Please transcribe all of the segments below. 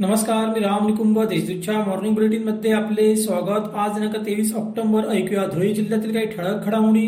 नमस्कार मी राम निकुंभ देशदूतच्या मॉर्निंग बुलेटिनमध्ये आपले स्वागत. पाच दिनांक तेवीस ऑक्टोबर ऐकूया धुळे जिल्ह्यातील काही ठळक घडामोडी.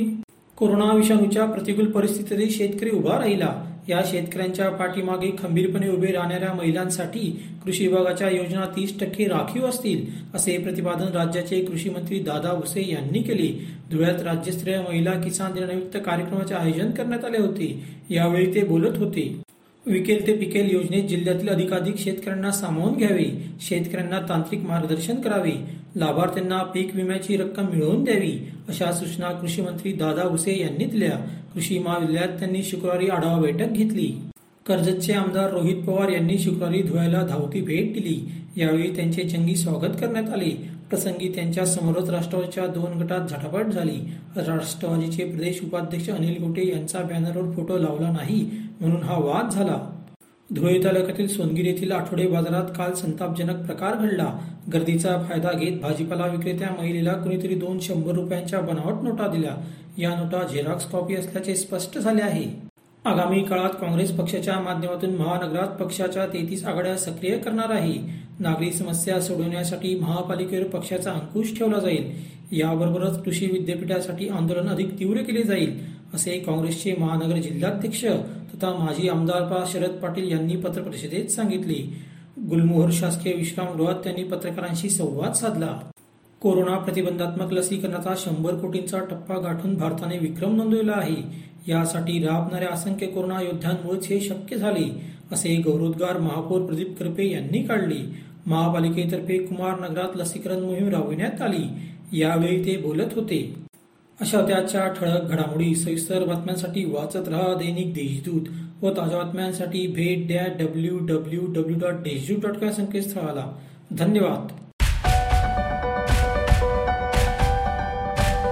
कोरोना विषाणूच्या प्रतिकूल परिस्थितीतही शेतकरी उभा राहिला. या शेतकऱ्यांच्या पाठीमागे खंबीरपणे उभे राहणाऱ्या महिलांसाठी कृषी विभागाच्या योजना तीस टक्के राखीव असतील असे प्रतिपादन राज्याचे कृषी मंत्री दादा भुसे यांनी केले. धुळ्यात राज्यस्तरीय महिला किसान दिनानिमित्त कार्यक्रमाचे आयोजन करण्यात आले होते. यावेळी ते बोलत होते. विकेल ते पिकेल योजनेत जिल्ह्यातील अधिकाधिक शेतकऱ्यांना सामावून घ्यावे. शेतकऱ्यांना तांत्रिक मार्गदर्शन करावे. लाभार्थ्यांना पीक विम्याची रक्कम मिळवून द्यावी अशा सूचना कृषी मंत्री दादा भुसे यांनी दिल्या. कृषी महाविद्यालयात त्यांनी शुक्रवारी आढावा बैठक घेतली. कर्जतचे आमदार रोहित पवार यांनी शुक्रवारी धुळ्याला धावती भेट दिली. यावेळी त्यांचे जंगी स्वागत करण्यात आले. प्रसंगी त्यांच्या समोरच राष्ट्रवादीच्या दोन गटात झटापट झाली. राष्ट्रवादीचे प्रदेश उपाध्यक्ष अनिल गोटे यांचा बॅनरवर फोटो लावला नाही. म्हणून हा वाद झाला. धुळे तालुक्यातील सोनगिर येथील आठवडे बाजारात काल संतापजनक प्रकार घडला. गर्दीचा फायदा घेत भाजीपाला विक्रेत्या महिलेला कुणीतरी दोन शंभर रुपयांच्या बनावट नोटा दिल्या. या नोटा झेरॉक्स कॉपी असल्याचे स्पष्ट झाले आहे. आगामी काळात काँग्रेस पक्षाच्या माध्यमातून महानगरात पक्षाच्या तेहतीस आघाड्या सक्रिय करणार आहे. नागरी समस्या सोडवण्यासाठी महापालिकेवर पक्षाचा अंकुश ठेवला जाईल. याबरोबरच कृषी विद्यापीठासाठी आंदोलन अधिक तीव्र केले जाईल असे काँग्रेसचे महानगर जिल्हाध्यक्ष तथा माजी आमदार पा. शरद पाटील यांनी पत्रपरिषदेत सांगितले. गुलमोहर शासकीय विश्रामगृहात त्यांनी पत्रकारांशी संवाद साधला. कोरोना प्रतिबंधात्मक लसीकरणाचा शंभर कोटींचा टप्पा गाठून भारताने विक्रम नोंदवला आहे. यासाठी राबणाऱ्या असंख्य कोरोना योद्ध्यांमुळेच हे शक्य झाले असे गौरवोद्गार महापौर प्रदीप करपे यांनी काढले. महापालिकेतर्फे कुमार नगरात लसीकरण मोहीम राबविण्यात आली. यावेळी ते बोलत होते. अशा त्याच्या ठळक घडामोडी सविस्तर बातम्यांसाठी वाचत रहा दैनिक देशदूत व ताज्या बातम्यांसाठी भेट द्या W W W dot Deshdoot dot com संकेतस्थळाला. धन्यवाद.